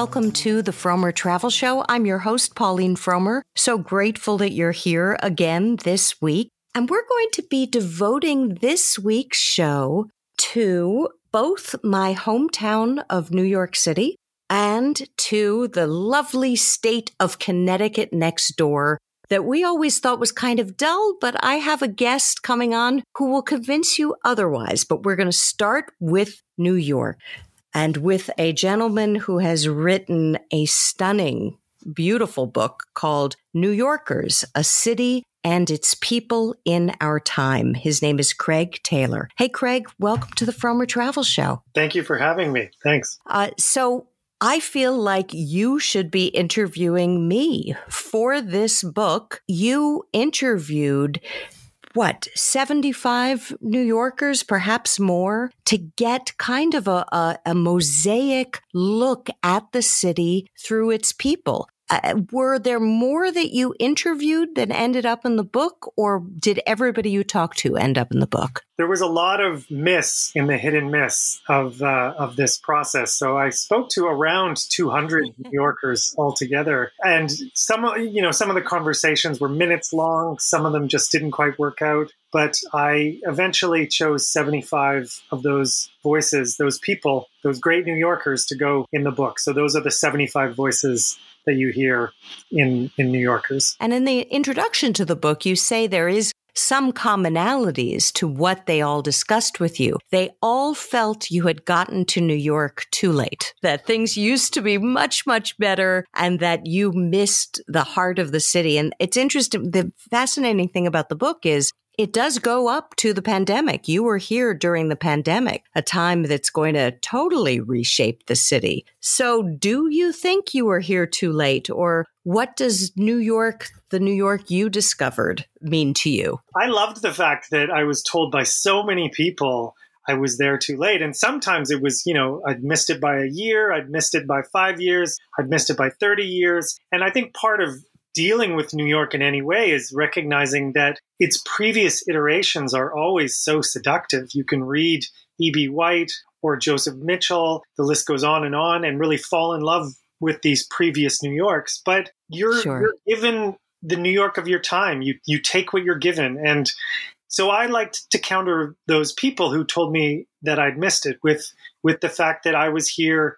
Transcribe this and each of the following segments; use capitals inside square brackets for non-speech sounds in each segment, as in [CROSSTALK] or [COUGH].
welcome to the Frommer Travel Show. I'm your host, Pauline Frommer. So grateful that you're here again this week. And we're going to be devoting this week's show to both my hometown of New York City and to the lovely state of Connecticut next door that we always thought was kind of dull, but I have a guest coming on who will convince you otherwise. But we're going to start with New York and with a gentleman who has written a stunning, beautiful book called New Yorkers, a city and its people in our time. His name is Craig Taylor. Hey, Craig, welcome to the Frommer Travel Show. Thank you for having me. Thanks. Uh, so, I feel like you should be interviewing me for this book. You interviewed what 75 new yorkers perhaps more to get kind of a, a, a, mosaic look at the city through its people uh, were there more that you interviewed that ended up in the book, or did everybody you talked to end up in the book? There was a lot of miss in the hit and miss of uh, of this process. So I spoke to around 200 [LAUGHS] New Yorkers altogether, and some you know some of the conversations were minutes long. Some of them just didn't quite work out. But I eventually chose 75 of those voices, those people, those great New Yorkers to go in the book. So those are the 75 voices that you hear in in New Yorkers. And in the introduction to the book, you say there is some commonalities to what they all discussed with you. They all felt you had gotten to New York too late, that things used to be much, much better and that you missed the heart of the city. And it's interesting. The fascinating thing about the book is it does go up to the pandemic. You were here during the pandemic, a time that's going to totally reshape the city. So, do you think you were here too late? Or what does New York, the New York you discovered, mean to you? I loved the fact that I was told by so many people I was there too late. And sometimes it was, you know, I'd missed it by a year, I'd missed it by five years, I'd missed it by 30 years. And I think part of dealing with New York in any way is recognizing that its previous iterations are always so seductive. You can read E.B. White or Joseph Mitchell, the list goes on and on, and really fall in love with these previous New Yorks. But you're, sure. you're given the New York of your time. You you take what you're given. And so I liked to counter those people who told me that I'd missed it with with the fact that I was here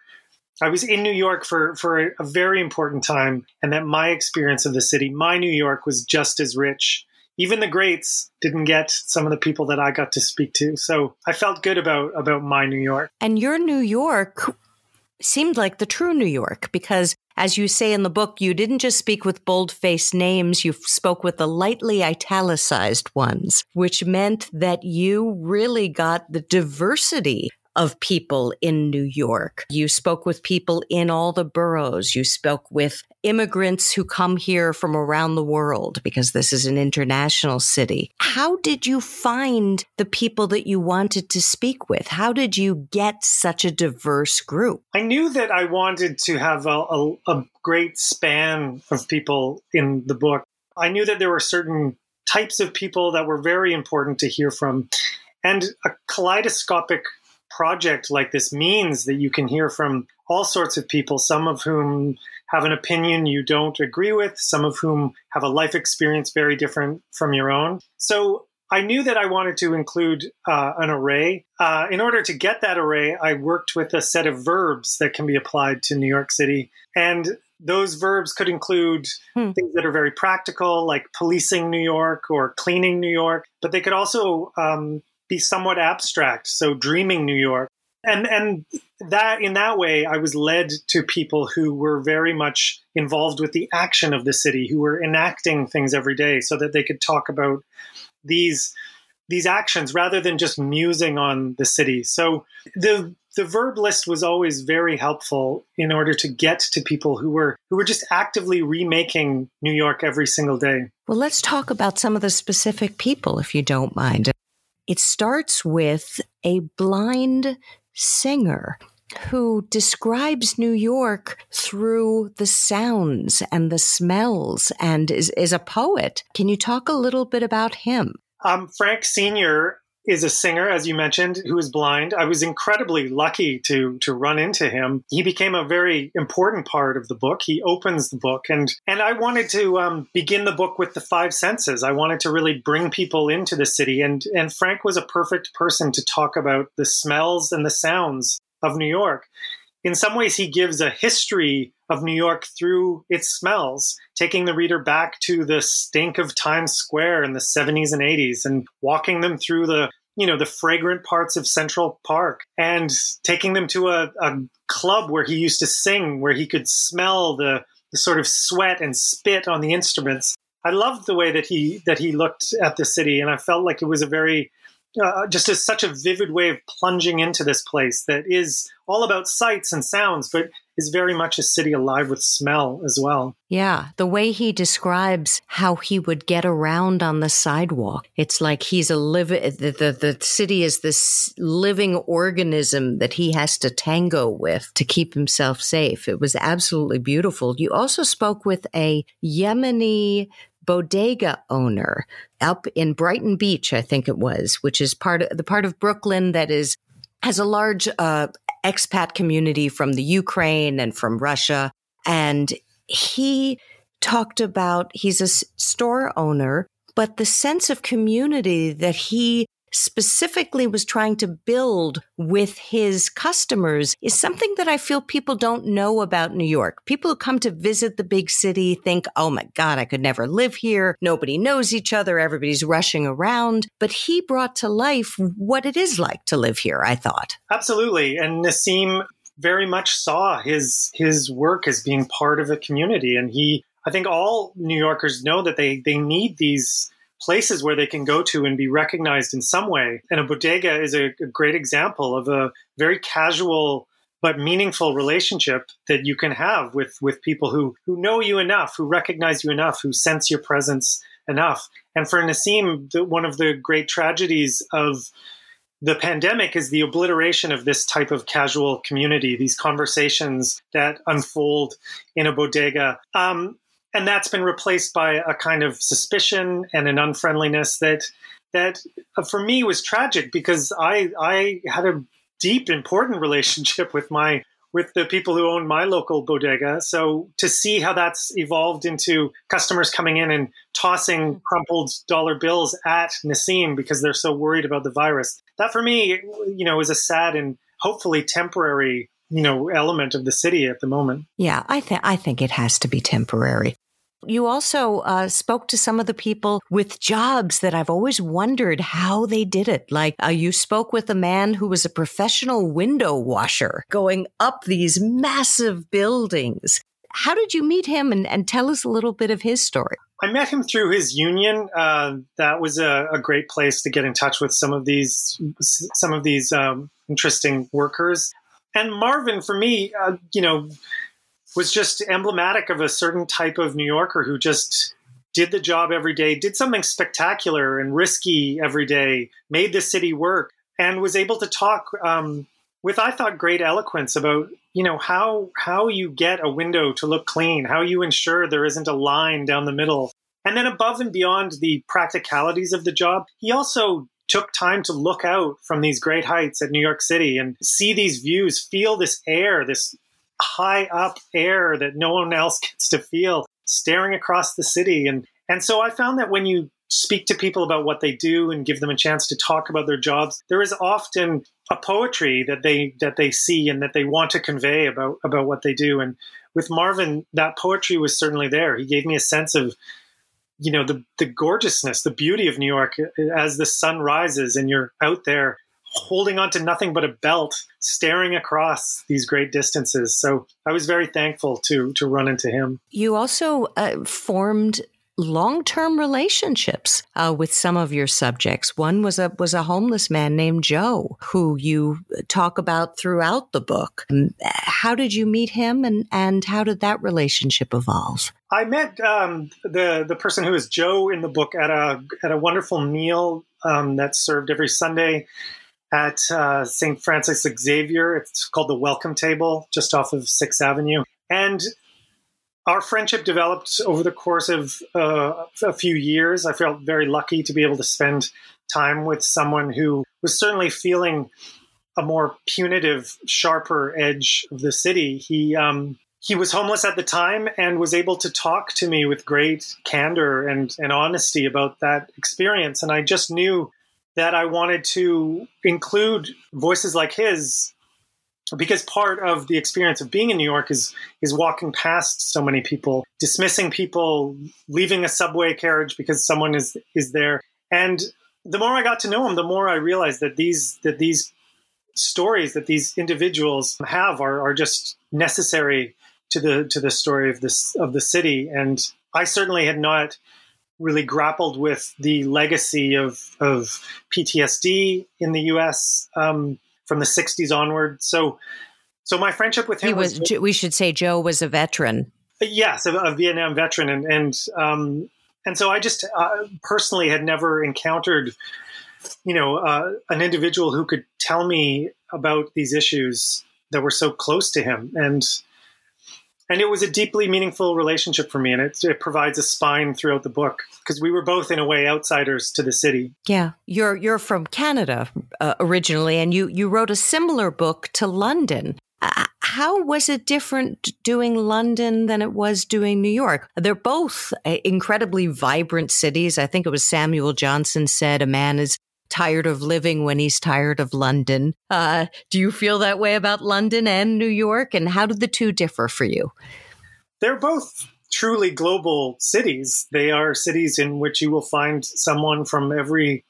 I was in New York for, for a very important time, and that my experience of the city, my New York, was just as rich. Even the greats didn't get some of the people that I got to speak to. So I felt good about about my New York. And your New York seemed like the true New York because as you say in the book, you didn't just speak with bold faced names, you spoke with the lightly italicized ones, which meant that you really got the diversity of people in New York. You spoke with people in all the boroughs. You spoke with immigrants who come here from around the world because this is an international city. How did you find the people that you wanted to speak with? How did you get such a diverse group? I knew that I wanted to have a, a, a great span of people in the book. I knew that there were certain types of people that were very important to hear from and a kaleidoscopic project like this means that you can hear from all sorts of people, some of whom have an opinion you don't agree with, some of whom have a life experience very different from your own. So I knew that I wanted to include uh, an array. Uh, in order to get that array, I worked with a set of verbs that can be applied to New York City. And those verbs could include hmm. things that are very practical, like policing New York or cleaning New York, but they could also um, be somewhat abstract. So dreaming New York. And and that in that way I was led to people who were very much involved with the action of the city, who were enacting things every day so that they could talk about these these actions rather than just musing on the city. So the the verb list was always very helpful in order to get to people who were who were just actively remaking New York every single day. Well, let's talk about some of the specific people if you don't mind. It starts with a blind singer who describes New York through the sounds and the smells and is, is a poet. Can you talk a little bit about him? Um, Frank Sr. is a singer, as you mentioned, who is blind. I was incredibly lucky to to run into him. He became a very important part of the book. He opens the book, and and I wanted to um, begin the book with the five senses. I wanted to really bring people into the city, and and Frank was a perfect person to talk about the smells and the sounds of New York. In some ways, he gives a history of New York through its smells, taking the reader back to the stink of Times Square in the 70s and 80s and walking them through the you know the fragrant parts of Central Park and taking them to a, a club where he used to sing, where he could smell the, the sort of sweat and spit on the instruments. I loved the way that he that he looked at the city, and I felt like it was a very uh, just as such a vivid way of plunging into this place that is all about sights and sounds, but is very much a city alive with smell as well. Yeah, the way he describes how he would get around on the sidewalk. It's like he's a live the, the the city is this living organism that he has to tango with to keep himself safe. It was absolutely beautiful. You also spoke with a Yemeni bodega owner up in Brighton Beach, I think it was, which is part of the part of Brooklyn that is has a large uh, expat community from the Ukraine and from Russia. And he talked about he's a store owner, but the sense of community that he specifically was trying to build with his customers is something that I feel people don't know about New York. People who come to visit the big city think, oh my God, I could never live here. Nobody knows each other. Everybody's rushing around. But he brought to life what it is like to live here, I thought. Absolutely. And Nassim very much saw his his work as being part of a community and he I think all New Yorkers know that they they need these places where they can go to and be recognized in some way. And a bodega is a, a great example of a very casual but meaningful relationship that you can have with with people who who know you enough, who recognize you enough, who sense your presence enough. And for Nassim, the, one of the great tragedies of the pandemic is the obliteration of this type of casual community, these conversations that unfold in a bodega. Um, and that's been replaced by a kind of suspicion and an unfriendliness that that uh, for me was tragic because I I had a deep important [LAUGHS] relationship with my with the people who own my local bodega. So to see how that's evolved into customers coming in and tossing crumpled dollar bills at Nassim because they're so worried about the virus, that for me, you know, is a sad and hopefully temporary you know element of the city at the moment. Yeah, I think I think it has to be temporary. You also uh, spoke to some of the people with jobs that I've always wondered how they did it. Like uh, you spoke with a man who was a professional window washer going up these massive buildings. How did you meet him and, and tell us a little bit of his story? I met him through his union. Uh, that was a, a, great place to get in touch with some of these some of these um, interesting workers. And Marvin, for me, uh, you know, was just emblematic of a certain type of New Yorker who just did the job every day, did something spectacular and risky every day, made the city work, and was able to talk um, with, I thought, great eloquence about you know how how you get a window to look clean, how you ensure there isn't a line down the middle, and then above and beyond the practicalities of the job, he also took time to look out from these great heights at New York City and see these views, feel this air, this high up air that no one else [LAUGHS] gets to feel staring across the city. And and so I found that when you speak to people about what they do and give them a chance to talk about their jobs there is often a poetry that they that they see and that they want to convey about about what they do. And with Marvin that poetry was certainly there. He gave me a sense of you know the the gorgeousness the beauty of New York uh, as the sun rises and you're out there holding on to nothing but a belt, staring across these great distances. So I was very thankful to to run into him. You also uh, formed long-term relationships uh, with some of your subjects. One was a was a homeless man named Joe, who you talk about throughout the book. Um, how did you meet him, and and how did that relationship evolve? I met um, the the person who is Joe in the book at a at a wonderful meal um, that's served every Sunday at uh, St. Francis Xavier. It's called the Welcome Table, just off of Sixth Avenue. And our friendship developed over the course of uh, a few years. I felt very lucky to be able to spend time with someone who was certainly feeling a more punitive, sharper edge of the city. He um, he was homeless at the time and was able to talk to me with great candor and, and honesty about that experience. And I just knew that I wanted to include voices like his because part of the experience of being in New York is is walking past so many people, dismissing people, leaving a subway carriage because someone is is there. And the more I got to know him, the more I realized that these that these stories that these individuals have are, are just necessary to the to the story of this of the city. And I certainly had not really grappled with the legacy of of PTSD in the U.S. Um, from the '60s onward. So, so my friendship with him he was. was we should say Joe was a veteran. Yes, a, a Vietnam veteran, and and um, and so I just uh, personally had never encountered, you know, uh, an individual who could tell me about these issues that were so close to him, and and it was a deeply meaningful relationship for me and it, it provides a spine throughout the book because we were both in a way outsiders to the city yeah you're you're from canada uh, originally and you you wrote a similar book to london uh, how was it different doing London than it was doing New York? They're both uh, incredibly vibrant cities. I think it was Samuel Johnson said a man is tired of living when he's tired of London. Uh, do you feel that way about London and New York? And how do the two differ for you? They're both truly global cities. They are cities in which you will find someone from every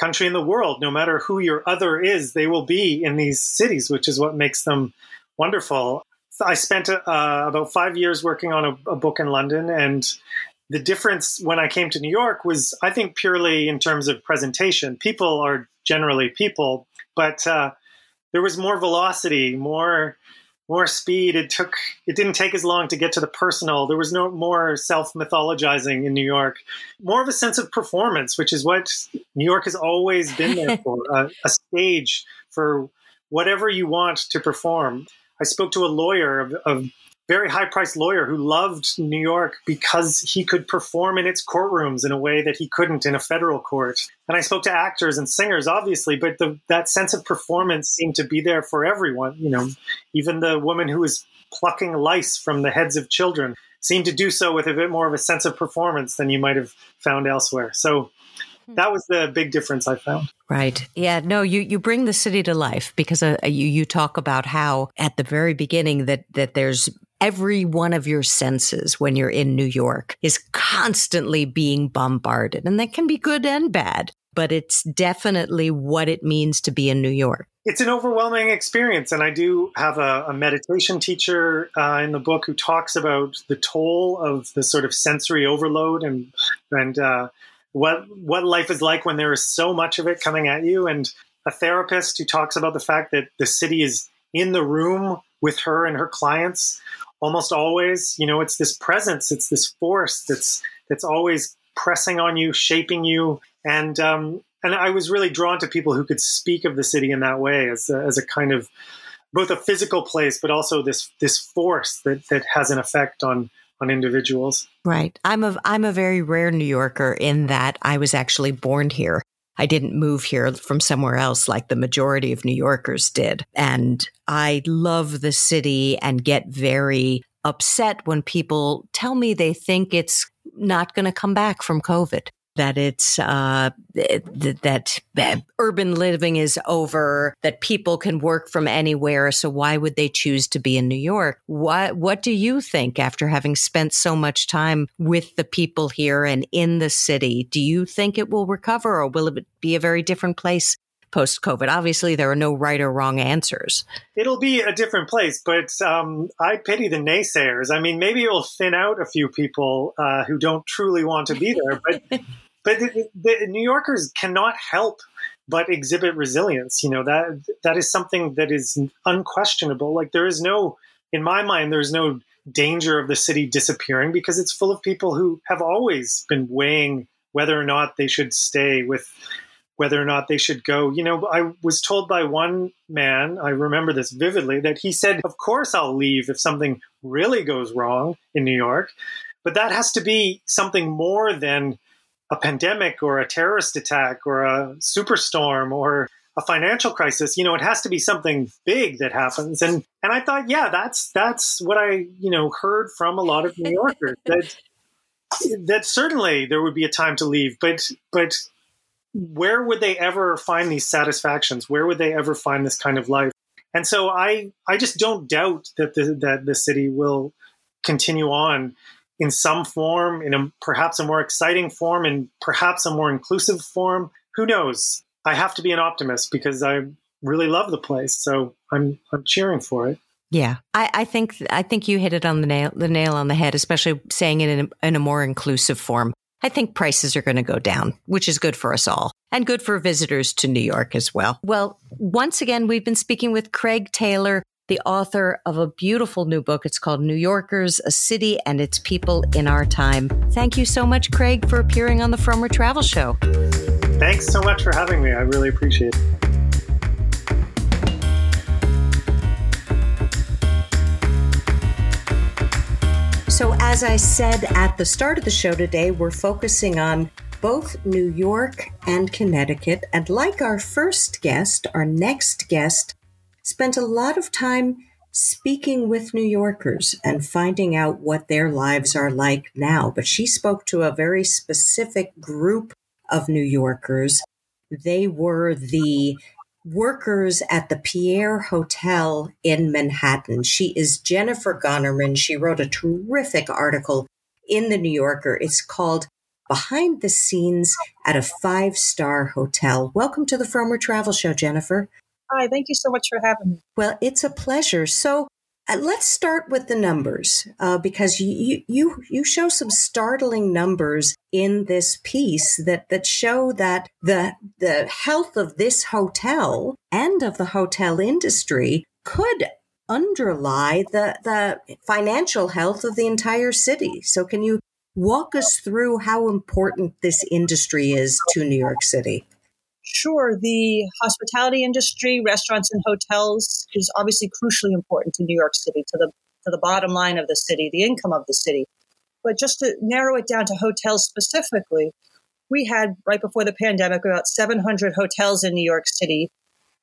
country in the world. No matter who your other is, they will be in these cities, which is what makes them wonderful. I spent uh, about five years working on a, a book in London, and the difference when I came to New York was, I think, purely in terms of presentation. People are generally people, but uh, there was more velocity, more more speed. It took it didn't take as long to get to the personal. There was no more self mythologizing in New York. More of a sense of performance, which is what New York has always been there [LAUGHS] for a, a stage for whatever you want to perform. I spoke to a lawyer of, of very high priced lawyer who loved New York because he could perform in its courtrooms in a way that he couldn't in a federal court. And I spoke to actors and singers, obviously, but the, that sense of performance seemed to be there for everyone. You know, even the woman who was plucking lice from the heads of children seemed to do so with a bit more of a sense of performance than you might have found elsewhere. So that was the big difference I found. Right. Yeah. No, you, you bring the city to life because uh, you, you talk about how at the very beginning that, that there's every one of your senses when you're in New York is constantly being bombarded. And that can be good and bad, but it's definitely what it means to be in New York. It's an overwhelming experience. And I do have a, a meditation teacher uh, in the book who talks about the toll of the sort of sensory overload and, and, uh, what what life is like when there is so much of it coming at you and a therapist who talks about the fact that the city is in the room with her and her clients almost always you know it's this presence it's this force that's that's always pressing on you shaping you. And um, and I was really drawn to people who could speak of the city in that way as a, as a kind of both a physical place but also this this force that that has an effect on on individuals. Right. I'm a i'm a very rare new yorker in that i was actually born here I didn't move here from somewhere else like the majority of New Yorkers did. And I love the city and get very upset when people tell me they think it's not going to come back from COVID that it's uh, that, that urban living is over, that people can work from anywhere. So why would they choose to be in New York? What What do you think after having spent so much time with the people here and in the city? Do you think it will recover, or will it be a very different place post COVID? Obviously, there are no right or wrong answers. It'll be a different place, but um, I pity the naysayers. I mean, maybe it will thin out a few people uh, who don't truly want to be there, but [LAUGHS] but the, the New Yorkers cannot help but exhibit resilience. You know that that is something that is unquestionable. Like there is no, in my mind, there is no danger of the city disappearing because it's full of people who have always been weighing whether or not they should stay with whether or not they should go. You know, I was told by one man, I remember this vividly, that he said, Of course I'll leave if something really goes wrong in New York. But that has to be something more than a pandemic or a terrorist attack or a superstorm or a financial crisis you know it has to be something big that happens. And and i thought yeah that's that's what i you know heard from a lot of new yorkers [LAUGHS] that that certainly there would be a time to leave but but where would they ever find these satisfactions? Where would they ever find this kind of life? And so i i just don't doubt that the that the city will continue on in some form in a perhaps a more exciting form and perhaps a more inclusive form who knows I have to be an optimist because I really love the place. So I'm I'm cheering for it. Yeah, I, I think I think you hit it on the nail the nail on the head, especially saying it in a, in a more inclusive form. I think prices are going to go down, which is good for us all and good for visitors to New York as well. Well, once again, we've been speaking with Craig Taylor, the author of a beautiful new book. It's called New Yorkers, a City and Its People in Our Time. Thank you so much, Craig, for appearing on the Frommer Travel Show. Thanks so much for having me. I really appreciate it. So, as I said at the start of the show today, we're focusing on both New York and Connecticut. And like our first guest, our next guest spent a lot of time speaking with New Yorkers and finding out what their lives are like now. But she spoke to a very specific group of New Yorkers. They were the workers at the Pierre Hotel in Manhattan. She is Jennifer Gonnerman. She wrote a terrific article in the New Yorker. It's called Behind the Scenes at a Five Star Hotel. Welcome to the Frommer Travel Show, Jennifer. Hi, thank you so much for having me. Well, it's a pleasure. So, uh, let's start with the numbers uh, because you, you you show some startling numbers in this piece that that show that the the health of this hotel and of the hotel industry could underlie the the financial health of the entire city. So can you walk us through how important this industry is to New York City? Sure, the hospitality industry, restaurants and hotels is obviously crucially important to New York City, to the to the bottom line of the city, the income of the city. But just to narrow it down to hotels specifically, we had right before the pandemic about 700 hotels in New York City,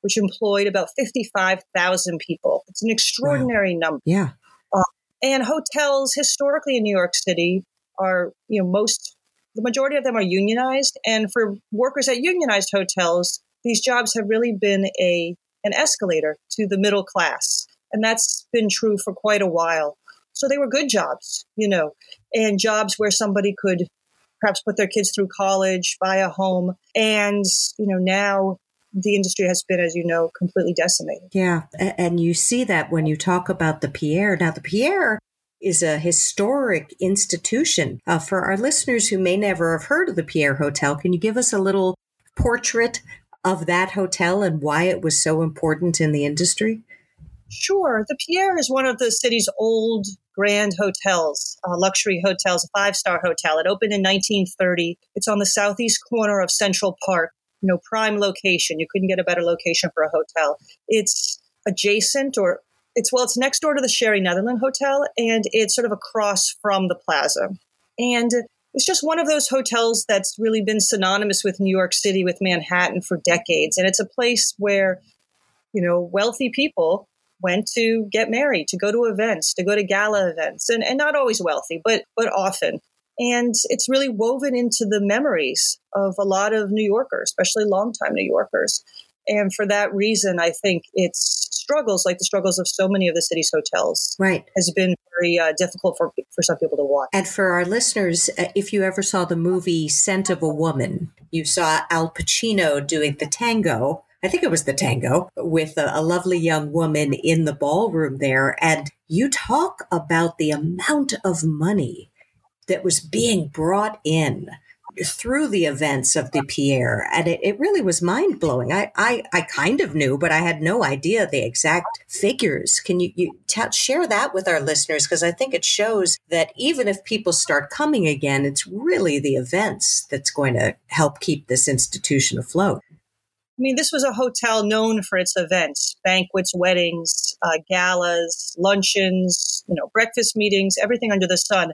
which employed about 55,000 people. It's an extraordinary wow. number. Yeah. Uh, and hotels historically in New York City are, you know, most the majority of them are unionized. And for workers at unionized hotels, these jobs have really been a an escalator to the middle class. And that's been true for quite a while. So they were good jobs, you know, and jobs where somebody could perhaps put their kids through college, buy a home. And, you know, now the industry has been, as you know, completely decimated. Yeah. And you see that when you talk about the Pierre. Now, the Pierre is a historic institution. Uh, for our listeners who may never have heard of the Pierre Hotel, can you give us a little portrait of that hotel and why it was so important in the industry? Sure. The Pierre is one of the city's old grand hotels, uh, luxury hotels, a five star hotel. It opened in 1930. It's on the southeast corner of Central Park, you know, prime location. You couldn't get a better location for a hotel. It's adjacent or it's well, it's next door to the Sherry Netherland Hotel, and it's sort of across from the plaza. And it's just one of those hotels that's really been synonymous with New York City, with Manhattan for decades. And it's a place where, you know, wealthy people went to get married, to go to events, to go to gala events, and, and not always wealthy, but but often. And it's really woven into the memories of a lot of New Yorkers, especially longtime New Yorkers. And for that reason, I think its struggles, like the struggles of so many of the city's hotels, right, has been very uh, difficult for for some people to watch. And for our listeners, uh, if you ever saw the movie Scent of a Woman, you saw Al Pacino doing the tango. I think it was the tango with a, a lovely young woman in the ballroom there. And you talk about the amount of money that was being brought in through the events of the Pierre, and it, it really was mind blowing. I, I, I kind of knew, but I had no idea the exact figures. Can you, you t- share that with our listeners? Because I think it shows that even if people start coming again, it's really the events that's going to help keep this institution afloat. I mean, this was a hotel known for its events, banquets, weddings, uh, galas, luncheons, you know, breakfast meetings, everything under the sun.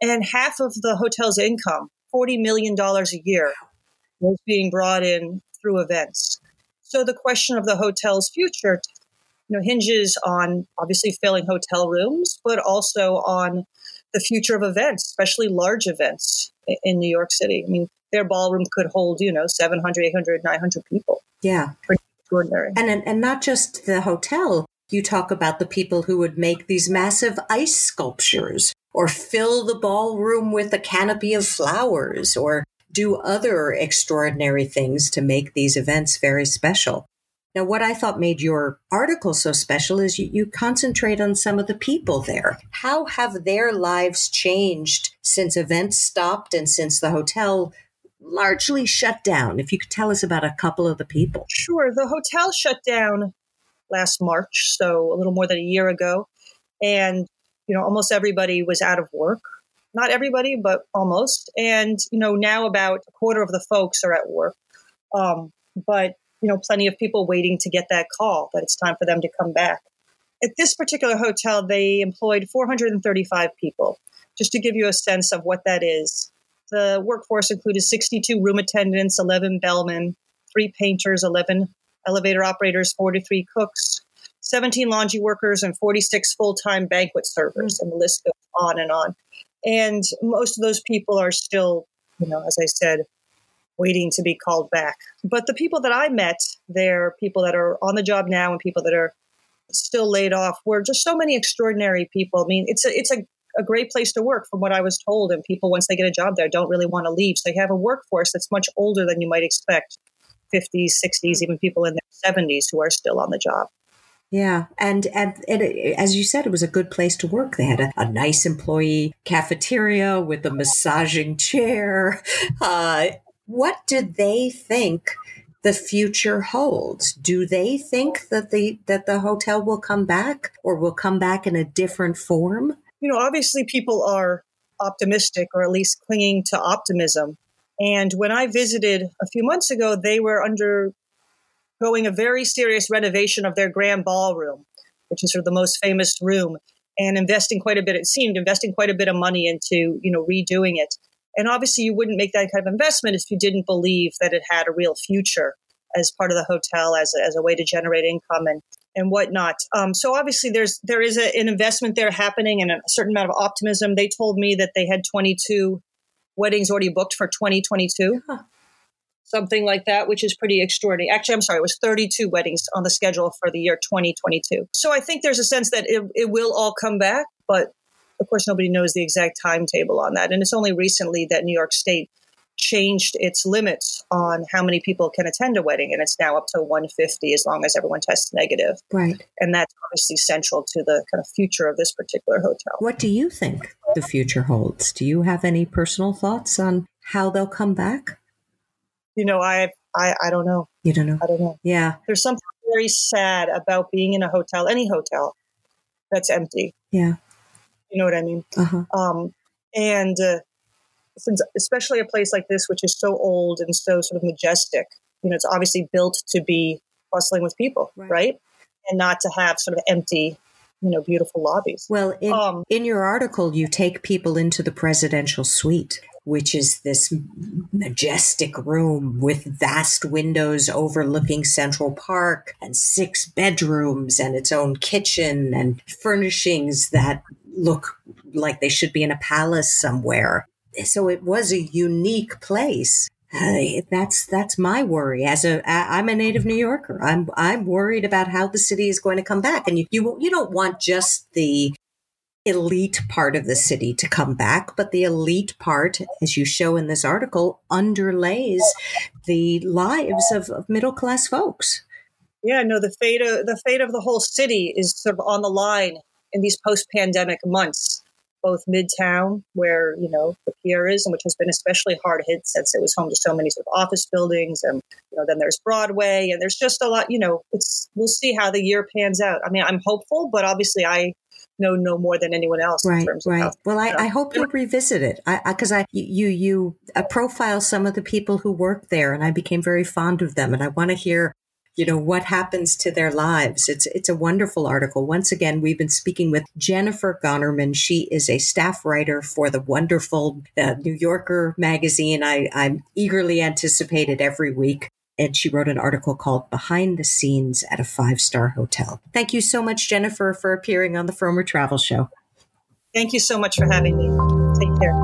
And half of the hotel's income $40 million a year was being brought in through events. So the question of the hotel's future you know, hinges on obviously filling hotel rooms, but also on the future of events, especially large events in New York City. I mean, their ballroom could hold, you know, 700, 800, 900 people. Yeah. Pretty extraordinary. And, and not just the hotel. You talk about the people who would make these massive ice sculptures or fill the ballroom with a canopy of flowers or do other extraordinary things to make these events very special. Now, what I thought made your article so special is you, you, concentrate on some of the people there. How have their lives changed since events stopped and since the hotel largely shut down? If you could tell us about a couple of the people. Sure. The hotel shut down last March, so a little more than a year ago. And, you know, almost everybody was out of work. Not everybody, but almost. And, you know, now about a quarter of the folks are at work. Um, but you know, plenty of people waiting to get that call that it's time for them to come back. At this particular hotel, they employed 435 people. Just to give you a sense of what that is, the workforce included 62 room attendants, 11 bellmen, three painters, 11 elevator operators, 43 cooks, 17 laundry workers, and 46 full time banquet servers. And the list goes on and on. And most of those people are still, you know, as I said, waiting to be called back. But the people that I met there, people that are on the job now and people that are still laid off, were just so many extraordinary people. I mean, it's a, it's a, a great place to work from what I was told. And people, once they get a job there, don't really want to leave. So they have a workforce that's much older than you might expect 50s, 60s, hmm. even people in their 70s who are still on the job. Yeah, and, and, and as you said, it was a good place to work. They had a, a nice employee cafeteria with a massaging chair. [LAUGHS] Uh, what do they think the future holds? Do they think that the that the hotel will come back or will come back in a different form? You know, obviously people are optimistic or at least clinging to optimism. And when I visited a few months ago, they were undergoing a very serious renovation of their grand ballroom, which is sort of the most famous room, and investing quite a bit, it seemed, investing quite a bit of money into, you know, redoing it. And obviously, you wouldn't make that kind of investment if you didn't believe that it had a real future as part of the hotel, as a, as a way to generate income and and whatnot. Um, so obviously, there's there is a, an investment there happening and a certain amount of optimism. They told me that they had 22 weddings already booked for 2022. Huh. Something like that, which is pretty extraordinary. Actually, I'm sorry, it was 32 weddings on the schedule for the year 2022. So I think there's a sense that it, it will all come back, but of course, nobody knows the exact timetable on that. And it's only recently that New York State changed its limits on how many people can attend a wedding, and it's now up to 150 as long as everyone tests negative. Right. And that's obviously central to the kind of future of this particular hotel. What do you think the future holds? Do you have any personal thoughts on how they'll come back? You know, I I, I don't know. You don't know. I don't know. Yeah. There's something very sad about being in a hotel, any hotel, that's empty. Yeah. You know what I mean? Uh-huh. Um, and uh, since especially a place like this, which is so old and so sort of majestic, you know, it's obviously built to be bustling with people, right? right? And not to have sort of empty, you know, beautiful lobbies. Well, in, um, in your article, you take people into the presidential suite which is this majestic room with vast windows overlooking Central Park and six bedrooms and its own kitchen and furnishings that look like they should be in a palace somewhere. So it was a unique place. Uh, that's that's my worry. As a, I'm a native New Yorker. I'm I'm worried about how the city is going to come back, and you you you don't want just the elite part of the city to come back, but the elite part, as you show in this article, underlays the lives of, of middle class folks. Yeah, no, the fate of the fate of the whole city is sort of on the line in these post-pandemic months. Both Midtown, where you know the Pierre is, and which has been especially hard hit since it was home to so many sort of office buildings, and you know then there's Broadway, and there's just a lot. You know, it's we'll see how the year pans out. I mean, I'm hopeful, but obviously I know no more than anyone else. Right, right. How, well, I, you know. I hope you'll revisit it. Because I, I, you you uh, profile some of the people who work there, and I became very fond of them, and I want to hear you know, what happens to their lives. It's, it's a wonderful article. Once again, we've been speaking with Jennifer Gonnerman She is a staff writer for the wonderful uh, New Yorker magazine. I, I'm eagerly anticipated every week and she wrote an article called Behind the Scenes at a Five Star Hotel. Thank you so much, Jennifer, for appearing on the Frommer Travel Show. Thank you so much for having me. Take care.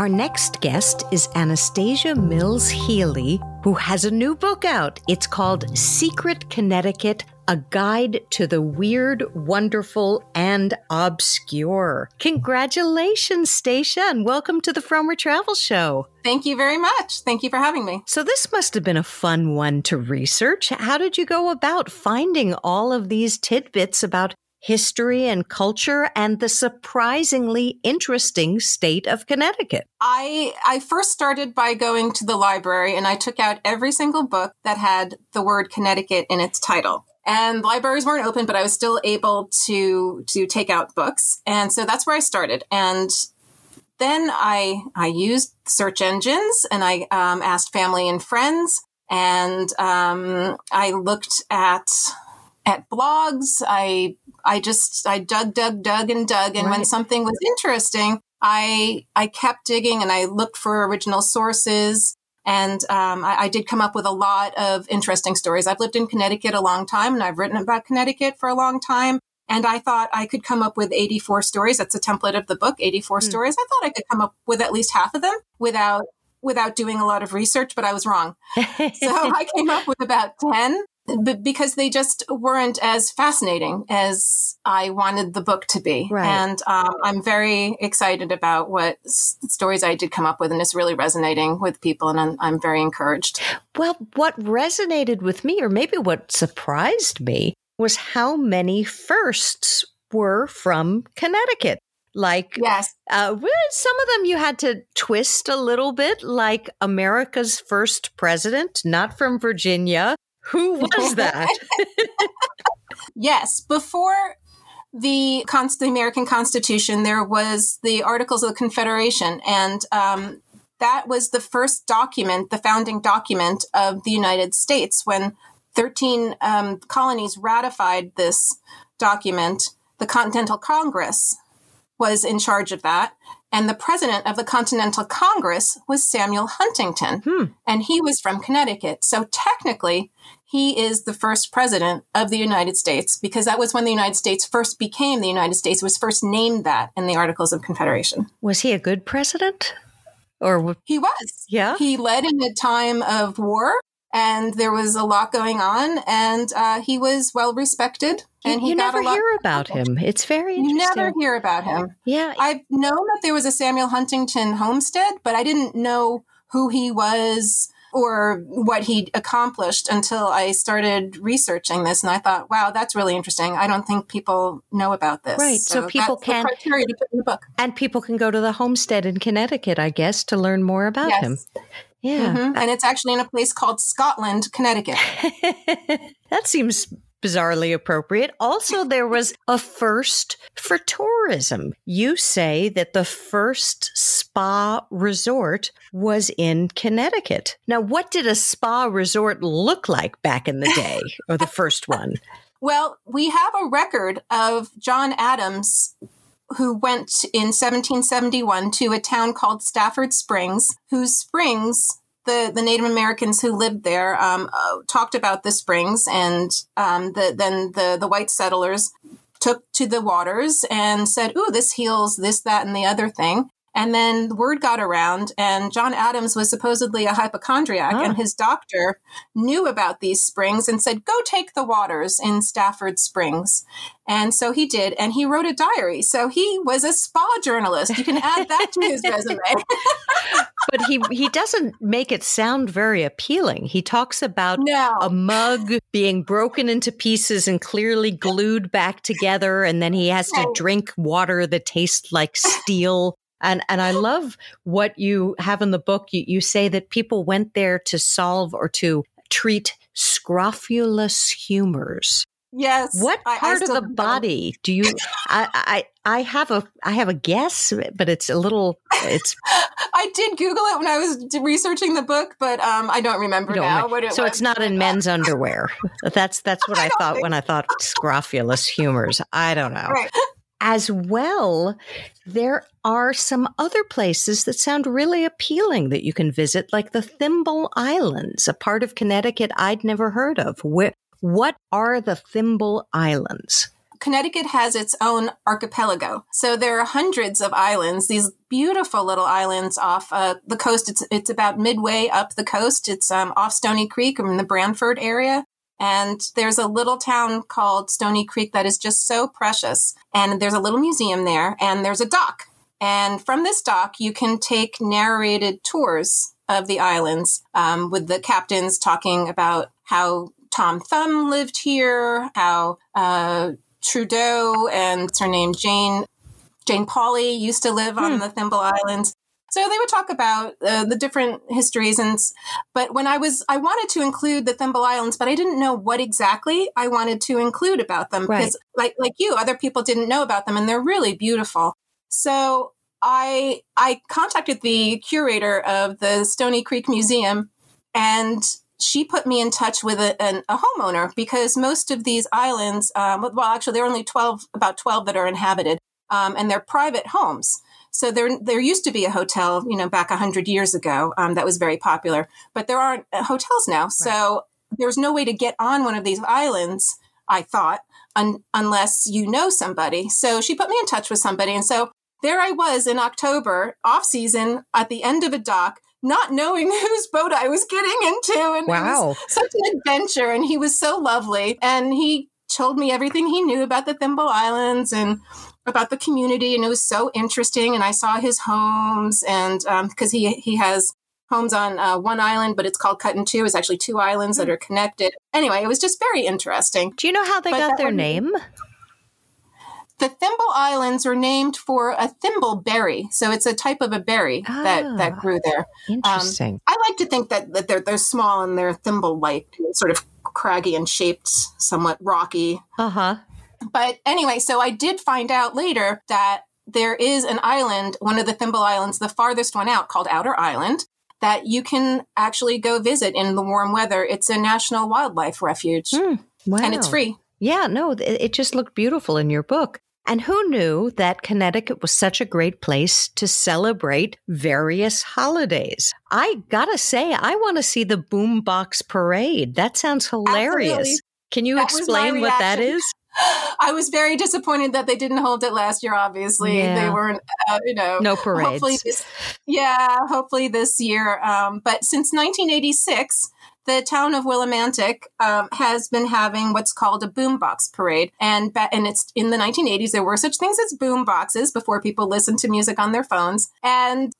Our next guest is Anastasia Mills Healy, who has a new book out. It's called Secret Connecticut a guide to the weird, wonderful, and obscure. Congratulations, Stacia, and welcome to the Frommer Travel Show. Thank you very much. Thank you for having me. So, this must have been a fun one to research. How did you go about finding all of these tidbits about history and culture and the surprisingly interesting state of Connecticut? I I first started by going to the library and I took out every single book that had the word Connecticut in its title and libraries weren't open, but I was still able to to take out books, and so that's where I started. And then I I used search engines, and I um, asked family and friends, and um, I looked at at blogs. I I just I dug, dug, dug, and dug, and right. when something was interesting, I I kept digging, and I looked for original sources. And um, I, I, did come up with a lot of interesting stories. I've lived in Connecticut a long time and I've written about Connecticut for a long time. And I thought I could come up with 84 stories. That's a template of the book, 84 mm. stories. I thought I could come up with at least half of them without without doing a lot of research, but I was wrong. [LAUGHS] so I came up with about 10 because they just weren't as fascinating as I wanted the book to be. Right. And um, I'm very excited about what s- stories I did come up with, and it's really resonating with people, and I'm, I'm very encouraged. Well, what resonated with me, or maybe what surprised me, was how many firsts were from Connecticut. Like, yes, uh, some of them you had to twist a little bit, like America's first president, not from Virginia, who was that? [LAUGHS] yes, before the, Const- the American Constitution, there was the Articles of the Confederation, and um, that was the first document, the founding document of the United States. When 13 um, colonies ratified this document, the Continental Congress was in charge of that. And the president of the Continental Congress was Samuel Huntington, hmm. and he was from Connecticut. So technically, he is the first president of the United States because that was when the United States first became the United States, was first named that in the Articles of Confederation. Was he a good president? Or he was. Yeah. He led in a time of war and there was a lot going on and uh, he was well respected and you, you never hear about him it's very interesting. you never hear about him yeah i've known that there was a samuel huntington homestead but i didn't know who he was or what he accomplished until I started researching this. And I thought, wow, that's really interesting. I don't think people know about this. Right. So, so people can. criteria to put in the book. And people can go to the homestead in Connecticut, I guess, to learn more about yes. him. Yeah. Mm-hmm. And it's actually in a place called Scotland, Connecticut. [LAUGHS] that seems bizarrely appropriate. Also, there was a first for tourism. You say that the first spa resort was in Connecticut. Now, what did a spa resort look like back in the day, or the first one? [LAUGHS] Well, we have a record of John Adams who went in 1771 to a town called Stafford Springs, whose springs the, the Native Americans who lived there um, uh, talked about the springs, and um, the, then the, the white settlers took to the waters and said, "Ooh, this heals this, that, and the other thing." And then word got around, and John Adams was supposedly a hypochondriac, and his doctor knew about these springs and said, Go take the waters in Stafford Springs. And so he did, and he wrote a diary. So he was a spa journalist. You can add that to his [LAUGHS] resume. but he he doesn't make it sound very appealing. He talks about no. a mug being broken into pieces and clearly glued back together, and then he has to drink water that tastes like steel. And and I love what you have in the book. You, you say that people went there to solve or to treat scrofulous humors. Yes. What I- I part of the body do you? I, I I have a I have a guess, but it's a little. It's [LAUGHS] I did Google it when I was researching the book, but um, I don't remember don't now it so was. it's not in [LAUGHS] men's underwear. That's that's what I, don't thought when I thought scrofulous humors. I don't know. Right. [LAUGHS] As well, there are some other places that sound really appealing that you can visit, like the Thimble Islands, a part of Connecticut I'd never heard of. Where, what are the Thimble Islands? Connecticut has its own archipelago. So there are hundreds of islands, these beautiful little islands off uh, the coast. It's, it's about midway up the coast. It's um, off Stony Creek in the Branford area. And there's a little town called Stony Creek that is just so precious. And there's a little museum there, and there's a dock. And from this dock, you can take narrated tours of the islands um, with the captains talking about how Tom Thumb lived here, how uh, Trudeau and her name, Jane Jane Pauley used to live on Hmm. the Thimble Islands. So they would talk about uh, the different histories and but when I was I wanted to include the Thimble Islands but I didn't know what exactly I wanted to include about them Right. because like like you other people didn't know about them and they're really beautiful. So I I contacted the curator of the Stony Creek Museum and she put me in touch with a, an, a homeowner because most of these islands, um, well, actually, there are only 12, about 12 that are inhabited, um, and they're private homes. So there, there used to be a hotel, you know, back 100 years ago um, that was very popular, but there aren't uh, hotels now. So there's no way to get on one of these islands, I thought, un- unless you know somebody. So she put me in touch with somebody. And so there I was in October, off season, at the end of a dock, not knowing [LAUGHS] whose boat I was getting into. And it was Wow. such an adventure. And he was so lovely. And he told me everything he knew about the Thimble Islands and about the community. And it was so interesting. And I saw his homes and because he, he has homes on uh, one island, but it's called Cut in Two. It's actually two islands that are connected. Anyway, it was just very interesting. Do you know how they But got their one- name? The Thimble Islands are named for a thimble berry. So it's a type of a berry that, Ah. that grew there. Interesting. I like to think that, that they're, they're small and they're thimble-like, sort of craggy and shaped, somewhat rocky. uh huh. But anyway, so I did find out later that there is an island, one of the Thimble Islands, the farthest one out, called Outer Island, that you can actually go visit in the warm weather. It's a national wildlife refuge hmm, Wow. and it's free. Yeah, no, it, just looked beautiful in your book. And who knew that Connecticut was such a great place to celebrate various holidays? I gotta say, I want to see the Boombox Parade. That sounds hilarious. Absolutely. Can you That explain what that is? [GASPS] I was very disappointed that they didn't hold it last year. Obviously, Yeah. they weren't. Uh, you know, No Hopefully this, yeah, hopefully this year. Um, but since 1986, the town of Willimantic um, has been having what's called a boombox parade, and ba- and it's in the 1980s. There were such things as boomboxes before people listened to music on their phones, and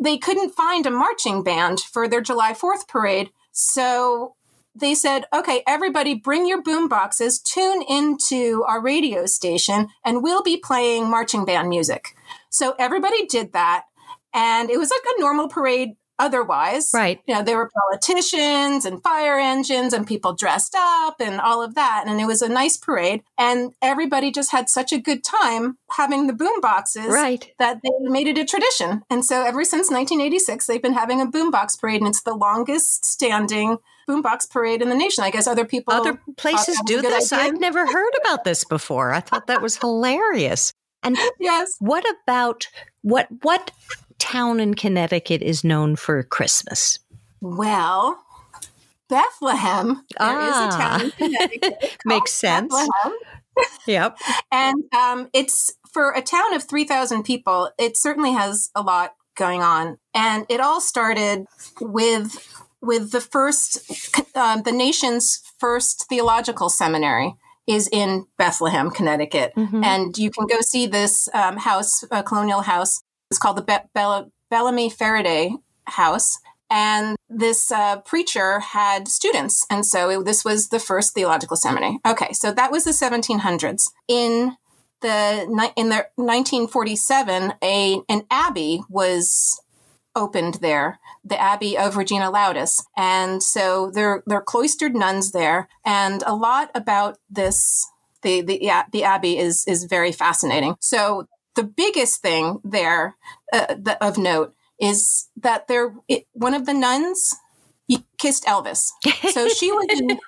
they couldn't find a marching band for their July 4th parade, so they said, okay, everybody bring your boom boxes, tune into our radio station, and we'll be playing marching band music. So everybody did that. And it was like a normal parade otherwise. Right. You know, there were politicians and fire engines and people dressed up and all of that. And it was a nice parade. And everybody just had such a good time having the boom boxes Right. that they made it a tradition. And so ever since 1986, they've been having a boombox parade, and it's the longest standing boombox parade in the nation. I guess other people, Other places do this. idea. I've never heard about this before. I thought that was hilarious. And [LAUGHS] yes. what about what what town in Connecticut is known for Christmas? Well, Bethlehem. There is Ah. a town in Connecticut [LAUGHS] Makes sense. Bethlehem. Yep. [LAUGHS] And um, it's for a town of 3,000 people, it certainly has a lot going on. And it all started with with the first, uh, the nation's first theological seminary is in Bethlehem, Connecticut. Mhm. And you can go see this um, house, a colonial house. It's called the Be- Bella- Bellamy-Ferriday House. And this uh, preacher had students. And so it, this was the first theological seminary. Okay, so that was the 1700s. In the in the 1947, a an abbey was opened there, the Abbey of Regina Laudis. And so they're, they're cloistered nuns there. And a lot about this, the, the, yeah, the Abbey is, is very fascinating. So the biggest thing there uh, the, of note is that there, one of the nuns kissed Elvis. So she was in,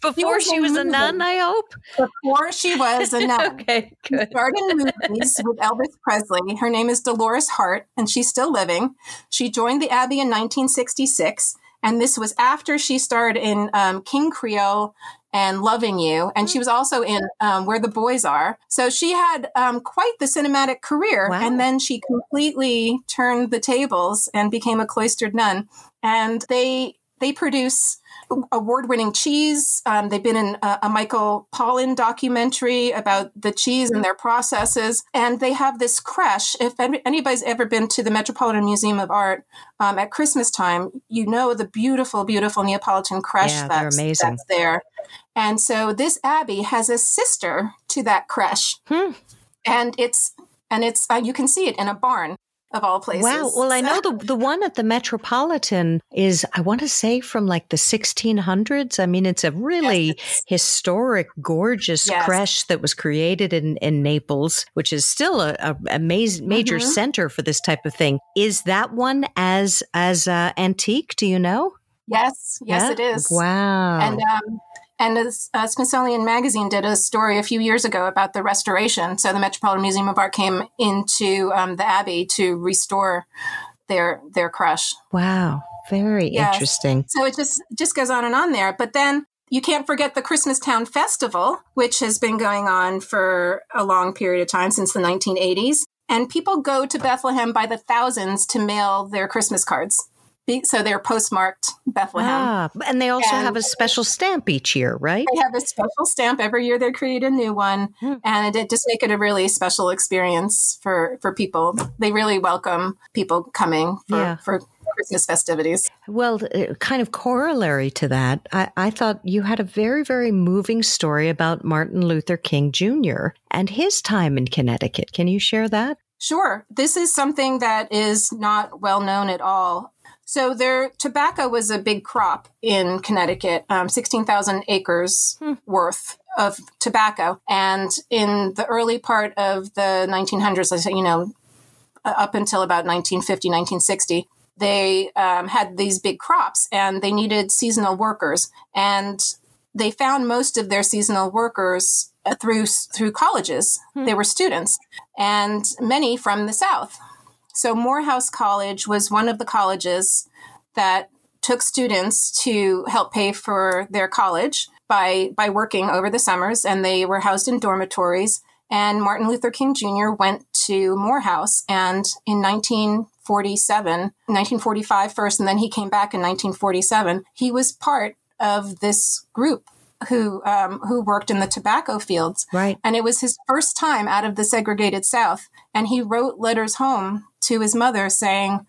before she was, she was a nun. I hope before she was a [LAUGHS] nun. okay, good. Started movies with Elvis Presley. Her name is Dolores Hart, and she's still living. She joined the Abbey in 1966, and this was after she starred in um, King Creole and Loving You. And she was also in um, Where the Boys Are. So she had um, quite the cinematic career. Wow. And then she completely turned the tables and became a cloistered nun. And they they produce award-winning cheese. Um, they've been in a, a, Michael Pollan documentary about the cheese and their processes, and they have this creche. If anybody's ever been to the Metropolitan Museum of Art um, at Christmas time, you know the beautiful, beautiful Neapolitan creche yeah, that's, that's, there. And so this abbey has a sister to that creche, hmm. and it's and it's uh, you can see it in a barn of all places. Wow. Well, I know the [LAUGHS] the one at the Metropolitan is I want to say from like the 1600s. I mean, it's a really yes, historic, gorgeous yes. creche that was created in in Naples, which is still a, a, a major mm-hmm. center for this type of thing. Is that one as as uh, antique? Do you know? Yes, yes, yeah? it is. Wow. And um, and the uh, Smithsonian Magazine did a story a few years ago about the restoration. So the Metropolitan Museum of Art came into um, the Abbey to restore their their creche. Wow, very yes. interesting. So it just just goes on and on there. But then you can't forget the Christmastown Festival, which has been going on for a long period of time since the 1980s. And people go to Bethlehem by the thousands to mail their Christmas cards so they're postmarked Bethlehem. Ah, and they also and have a special stamp each year, right? They have a special stamp every year. They create a new one, hmm. and it just make it a really special experience for for people. They really welcome people coming for, yeah. for Christmas festivities. Well, uh, kind of corollary to that, I, I thought you had a very, very moving story about Martin Luther King Jr. and his time in Connecticut. Can you share that? Sure. This is something that is not well known at all. So their tobacco was a big crop in Connecticut, um, 16,000 acres hmm. worth of tobacco. And in the early part of the 1900s, I said, you know, up until about 1950, 1960, they um, had these big crops and they needed seasonal workers. And they found most of their seasonal workers uh, through through colleges. Hmm. They were students, and many from the South. So Morehouse College was one of the colleges that took students to help pay for their college by by working over the summers and they were housed in dormitories and Martin Luther King Jr. went to Morehouse and in 1947 1945 first and then he came back in 1947 he was part of this group who um, who worked in the tobacco fields right and it was his first time out of the segregated south and he wrote letters home to his mother saying,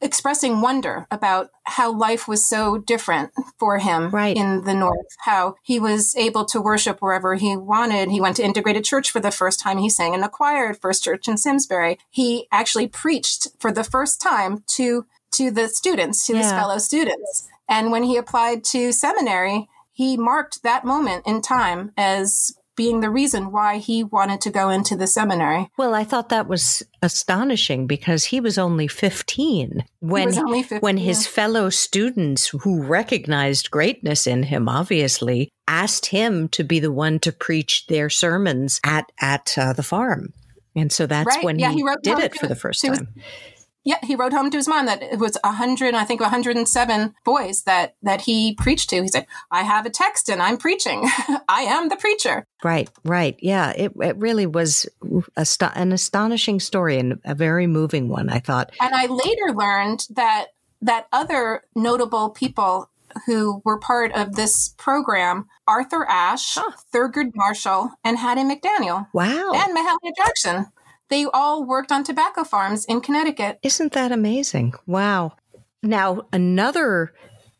expressing wonder about how life was so different for him right. in the North, how he was able to worship wherever he wanted. He went to integrated church for the first time. He sang in the choir at First Church in Simsbury. He actually preached for the first time to to the students, to yeah. his fellow students. And when he applied to seminary, he marked that moment in time as being the reason why he wanted to go into the seminary. Well, I thought that was astonishing because he was only 15 when only 15, when his fellow students who recognized greatness in him obviously asked him to be the one to preach their sermons at at uh, the farm. And so that's right. when yeah, he, he did it for the first time. Was, yeah, he wrote home to his mom that it was 100, I think 107 boys that that he preached to. He said, "I have a text and I'm preaching. [LAUGHS] I am the preacher." Right, right. Yeah, it it really was an astonishing story and a very moving one, I thought. And I later learned that that other notable people who were part of this program Arthur Ashe, huh. Thurgood Marshall, and Hattie McDaniel. Wow. And Mahalia Jackson. They all worked on tobacco farms in Connecticut. Isn't that amazing? Wow. Now, another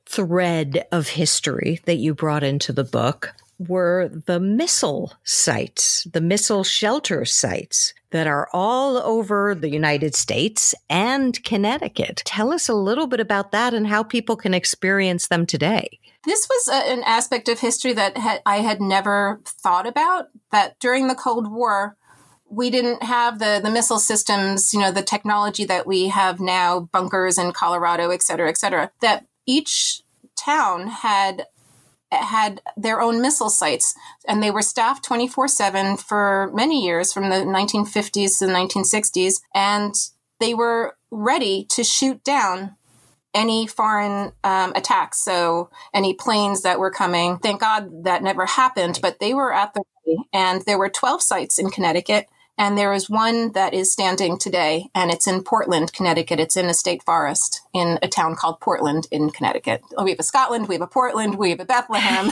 thread of history that you brought into the book were the missile sites, the missile shelter sites that are all over the United States and Connecticut. Tell us a little bit about that and how people can experience them today. This was a, an aspect of history that had, I had never thought about. That during the Cold War, we didn't have the the missile systems, you know, the technology that we have now, bunkers in Colorado, et cetera, et cetera. That each town had had their own missile sites. And they were staffed 24-7 for many years from the 1950s to the 1960s and they were ready to shoot down any foreign um, attacks. So any planes that were coming. Thank god that never happened but they were at the and there were 12 sites in connecticut and there is one that is standing today, and it's in Portland, Connecticut. It's in a state forest in a town called Portland in Connecticut. Oh, we have a Scotland, we have a Portland, we have a Bethlehem.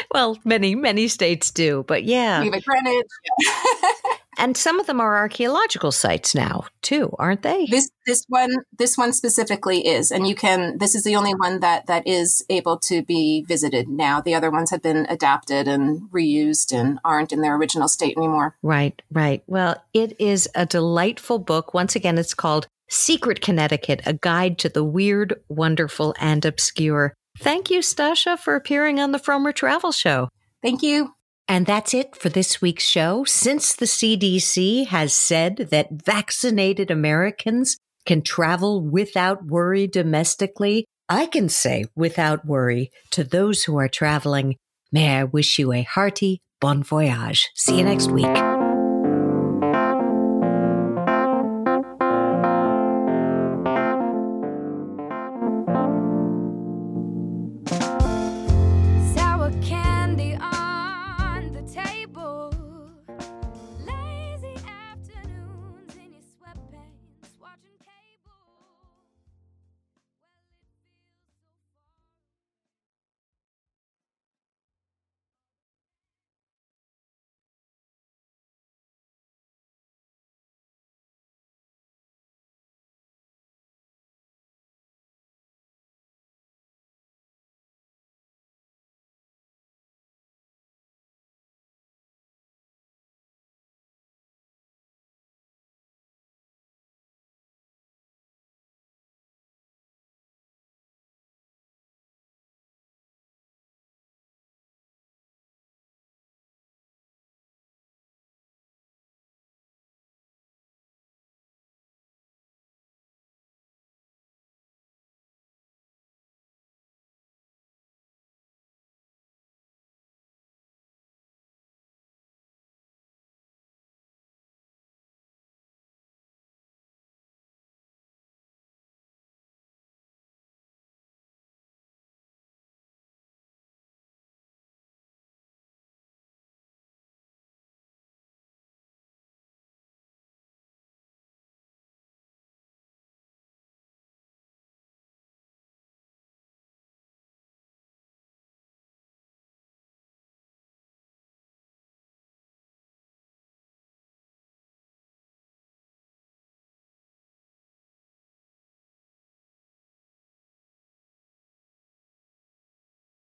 [LAUGHS] well, many, many states do, but yeah. We have a Greenwich. [LAUGHS] And some of them are archaeological sites now too, aren't they? This this one this one specifically is, and you can. This is the only one that that is able to be visited now. The other ones have been adapted and reused and aren't in their original state anymore. Right, right. Well, it is a delightful book. Once again, it's called Secret Connecticut: A Guide to the Weird, Wonderful, and Obscure. Thank you, Stasha, for appearing on the Frommer Travel Show. Thank you. And that's it for this week's show. Since the CDC has said that vaccinated Americans can travel without worry domestically, I can say without worry to those who are traveling, may I wish you a hearty bon voyage. See you next week.